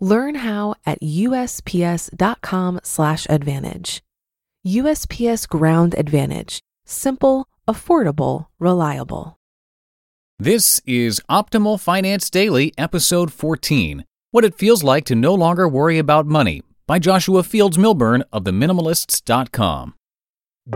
Learn how at usps.com/advantage. USPS Ground Advantage: simple, affordable, reliable. This is Optimal Finance Daily, episode 14. What it feels like to no longer worry about money by Joshua Fields Millburn of theminimalists.com.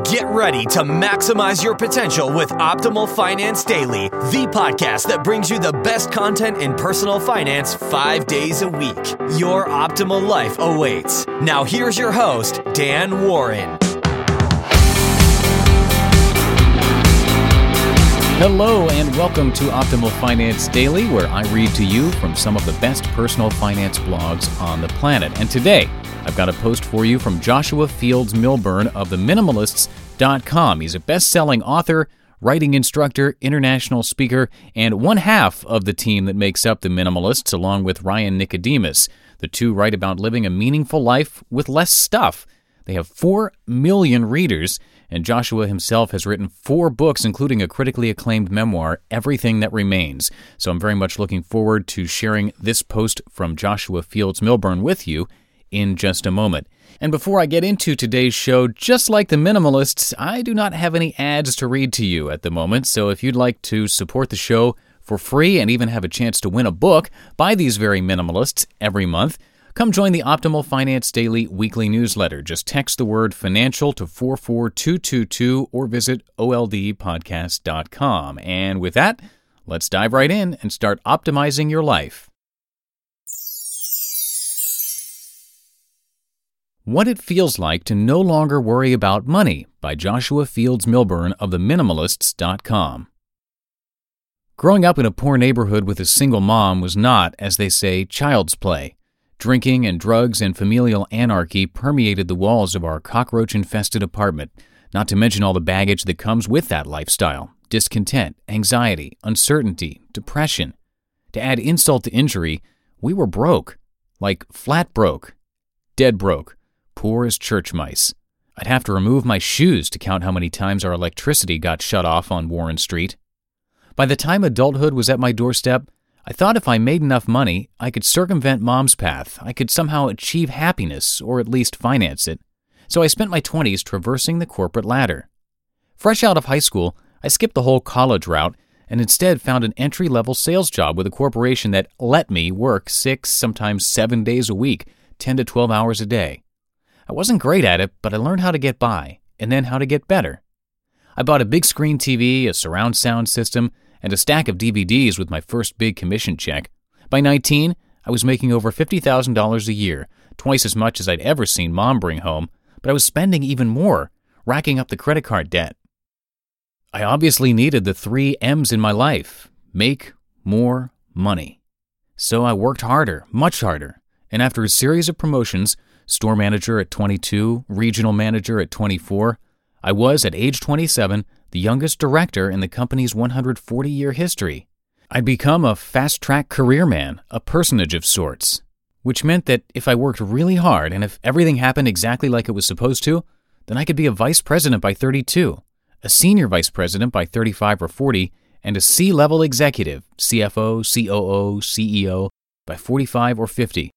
Get ready to maximize your potential with Optimal Finance Daily, the podcast that brings you the best content in personal finance five days a week. Your optimal life awaits. Now, here's your host, Dan Warren. Hello, and welcome to Optimal Finance Daily, where I read to you from some of the best personal finance blogs on the planet. And today, I've got a post for you from Joshua Fields Millburn of theminimalists.com. He's a best selling author, writing instructor, international speaker, and one half of the team that makes up the Minimalists, along with Ryan Nicodemus. The two write about living a meaningful life with less stuff. They have 4 million readers, and Joshua himself has written four books, including a critically acclaimed memoir, Everything That Remains. So I'm very much looking forward to sharing this post from Joshua Fields Millburn with you in just a moment. And before I get into today's show, just like the minimalists, I do not have any ads to read to you at the moment. So if you'd like to support the show for free and even have a chance to win a book by these very minimalists every month, come join the Optimal Finance Daily weekly newsletter. Just text the word financial to 44222 or visit oldpodcast.com. And with that, let's dive right in and start optimizing your life. What It Feels Like to No Longer Worry About Money by Joshua Fields Millburn of theminimalists.com. Growing up in a poor neighborhood with a single mom was not, as they say, child's play. Drinking and drugs and familial anarchy permeated the walls of our cockroach infested apartment, not to mention all the baggage that comes with that lifestyle discontent, anxiety, uncertainty, depression. To add insult to injury, we were broke. Like flat broke, dead broke poor as church mice. I'd have to remove my shoes to count how many times our electricity got shut off on Warren Street. By the time adulthood was at my doorstep, I thought if I made enough money, I could circumvent mom's path. I could somehow achieve happiness, or at least finance it. So I spent my 20s traversing the corporate ladder. Fresh out of high school, I skipped the whole college route and instead found an entry level sales job with a corporation that let me work six, sometimes seven days a week, 10 to 12 hours a day. I wasn't great at it, but I learned how to get by, and then how to get better. I bought a big screen TV, a surround sound system, and a stack of DVDs with my first big commission check. By 19, I was making over $50,000 a year, twice as much as I'd ever seen mom bring home, but I was spending even more, racking up the credit card debt. I obviously needed the three M's in my life make more money. So I worked harder, much harder, and after a series of promotions, store manager at 22, regional manager at 24. I was, at age 27, the youngest director in the company's 140 year history. I'd become a fast track career man, a personage of sorts, which meant that if I worked really hard and if everything happened exactly like it was supposed to, then I could be a vice president by 32, a senior vice president by 35 or 40, and a C level executive, CFO, COO, CEO, by 45 or 50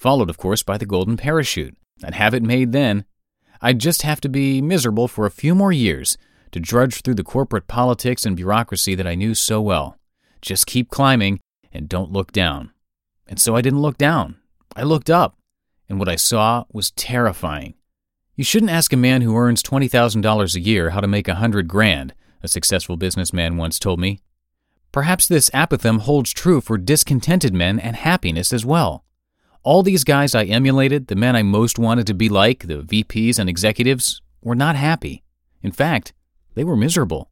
followed, of course, by the golden parachute. I'd have it made then. I'd just have to be miserable for a few more years to drudge through the corporate politics and bureaucracy that I knew so well. Just keep climbing and don't look down. And so I didn't look down. I looked up, and what I saw was terrifying. You shouldn't ask a man who earns $20,000 a year how to make a hundred grand, a successful businessman once told me. Perhaps this apothegm holds true for discontented men and happiness as well. All these guys I emulated, the men I most wanted to be like, the VPs and executives, were not happy. In fact, they were miserable.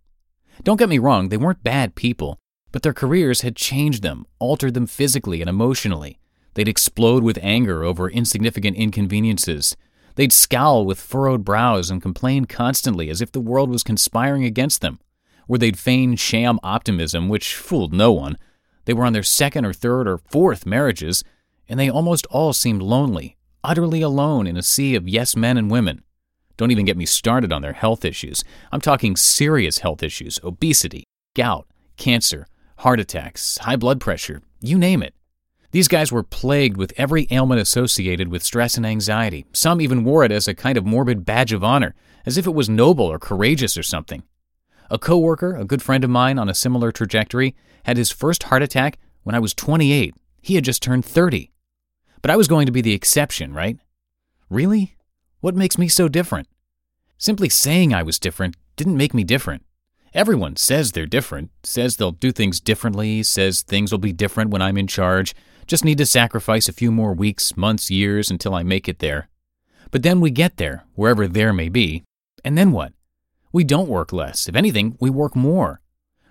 Don't get me wrong, they weren't bad people, but their careers had changed them, altered them physically and emotionally. They'd explode with anger over insignificant inconveniences. They'd scowl with furrowed brows and complain constantly as if the world was conspiring against them. Or they'd feign sham optimism, which fooled no one. They were on their second or third or fourth marriages, and they almost all seemed lonely, utterly alone in a sea of yes men and women. Don't even get me started on their health issues. I'm talking serious health issues obesity, gout, cancer, heart attacks, high blood pressure, you name it. These guys were plagued with every ailment associated with stress and anxiety. Some even wore it as a kind of morbid badge of honor, as if it was noble or courageous or something. A coworker, a good friend of mine on a similar trajectory, had his first heart attack when I was 28. He had just turned 30. But I was going to be the exception, right? Really? What makes me so different? Simply saying I was different didn't make me different. Everyone says they're different, says they'll do things differently, says things will be different when I'm in charge, just need to sacrifice a few more weeks, months, years until I make it there. But then we get there, wherever there may be, and then what? We don't work less. If anything, we work more.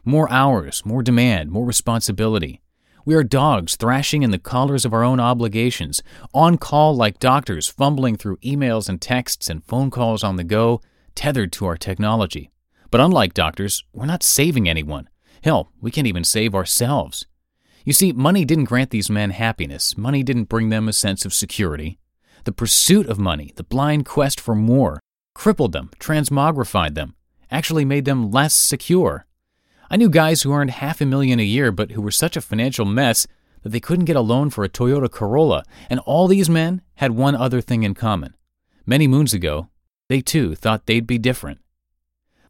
More hours, more demand, more responsibility. We are dogs thrashing in the collars of our own obligations, on call like doctors, fumbling through emails and texts and phone calls on the go, tethered to our technology. But unlike doctors, we're not saving anyone. Hell, we can't even save ourselves. You see, money didn't grant these men happiness. Money didn't bring them a sense of security. The pursuit of money, the blind quest for more, crippled them, transmogrified them, actually made them less secure. I knew guys who earned half a million a year but who were such a financial mess that they couldn't get a loan for a Toyota Corolla, and all these men had one other thing in common. Many moons ago, they too thought they'd be different.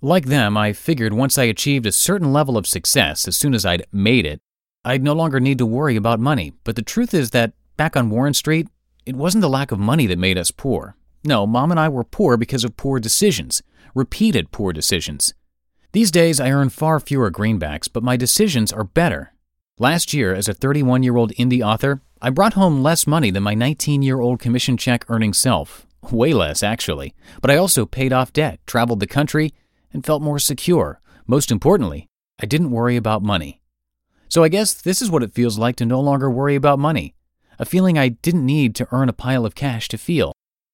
Like them, I figured once I achieved a certain level of success, as soon as I'd made it, I'd no longer need to worry about money. But the truth is that back on Warren Street, it wasn't the lack of money that made us poor. No, Mom and I were poor because of poor decisions, repeated poor decisions. These days, I earn far fewer greenbacks, but my decisions are better. Last year, as a 31 year old indie author, I brought home less money than my 19 year old commission check earning self. Way less, actually. But I also paid off debt, traveled the country, and felt more secure. Most importantly, I didn't worry about money. So I guess this is what it feels like to no longer worry about money, a feeling I didn't need to earn a pile of cash to feel.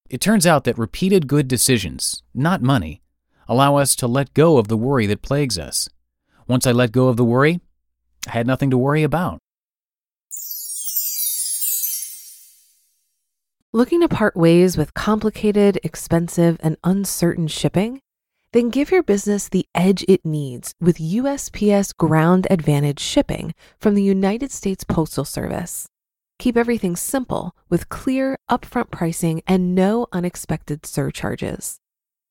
It turns out that repeated good decisions, not money, allow us to let go of the worry that plagues us. Once I let go of the worry, I had nothing to worry about. Looking to part ways with complicated, expensive, and uncertain shipping? Then give your business the edge it needs with USPS Ground Advantage shipping from the United States Postal Service. Keep everything simple with clear, upfront pricing and no unexpected surcharges.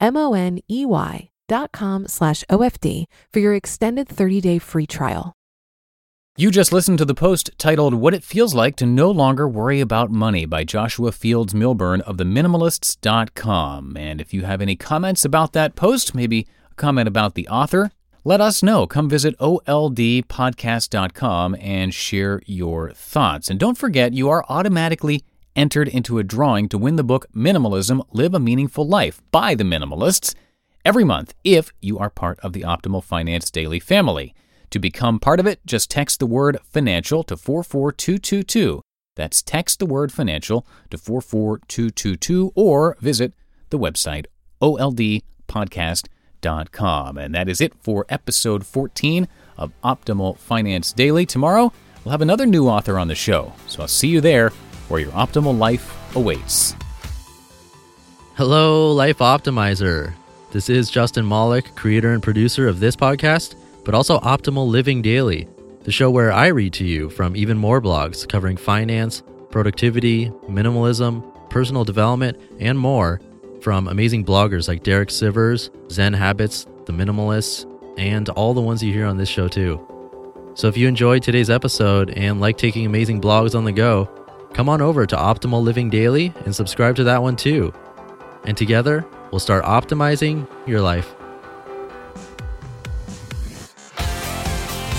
M O N E Y dot com slash OFD for your extended 30 day free trial. You just listened to the post titled What It Feels Like to No Longer Worry About Money by Joshua Fields Millburn of theminimalists.com. And if you have any comments about that post, maybe a comment about the author, let us know. Come visit oldpodcast.com and share your thoughts. And don't forget, you are automatically entered into a drawing to win the book Minimalism Live a Meaningful Life by the Minimalists every month if you are part of the Optimal Finance Daily family. To become part of it, just text the word financial to 44222. That's text the word financial to 44222 or visit the website oldpodcast.com. And that is it for episode 14 of Optimal Finance Daily. Tomorrow, we'll have another new author on the show. So I'll see you there where your optimal life awaits. Hello, Life Optimizer. This is Justin Malik, creator and producer of this podcast but also Optimal Living Daily, the show where I read to you from even more blogs covering finance, productivity, minimalism, personal development, and more from amazing bloggers like Derek Sivers, Zen Habits, The Minimalists, and all the ones you hear on this show too. So if you enjoyed today's episode and like taking amazing blogs on the go, come on over to Optimal Living Daily and subscribe to that one too. And together, we'll start optimizing your life.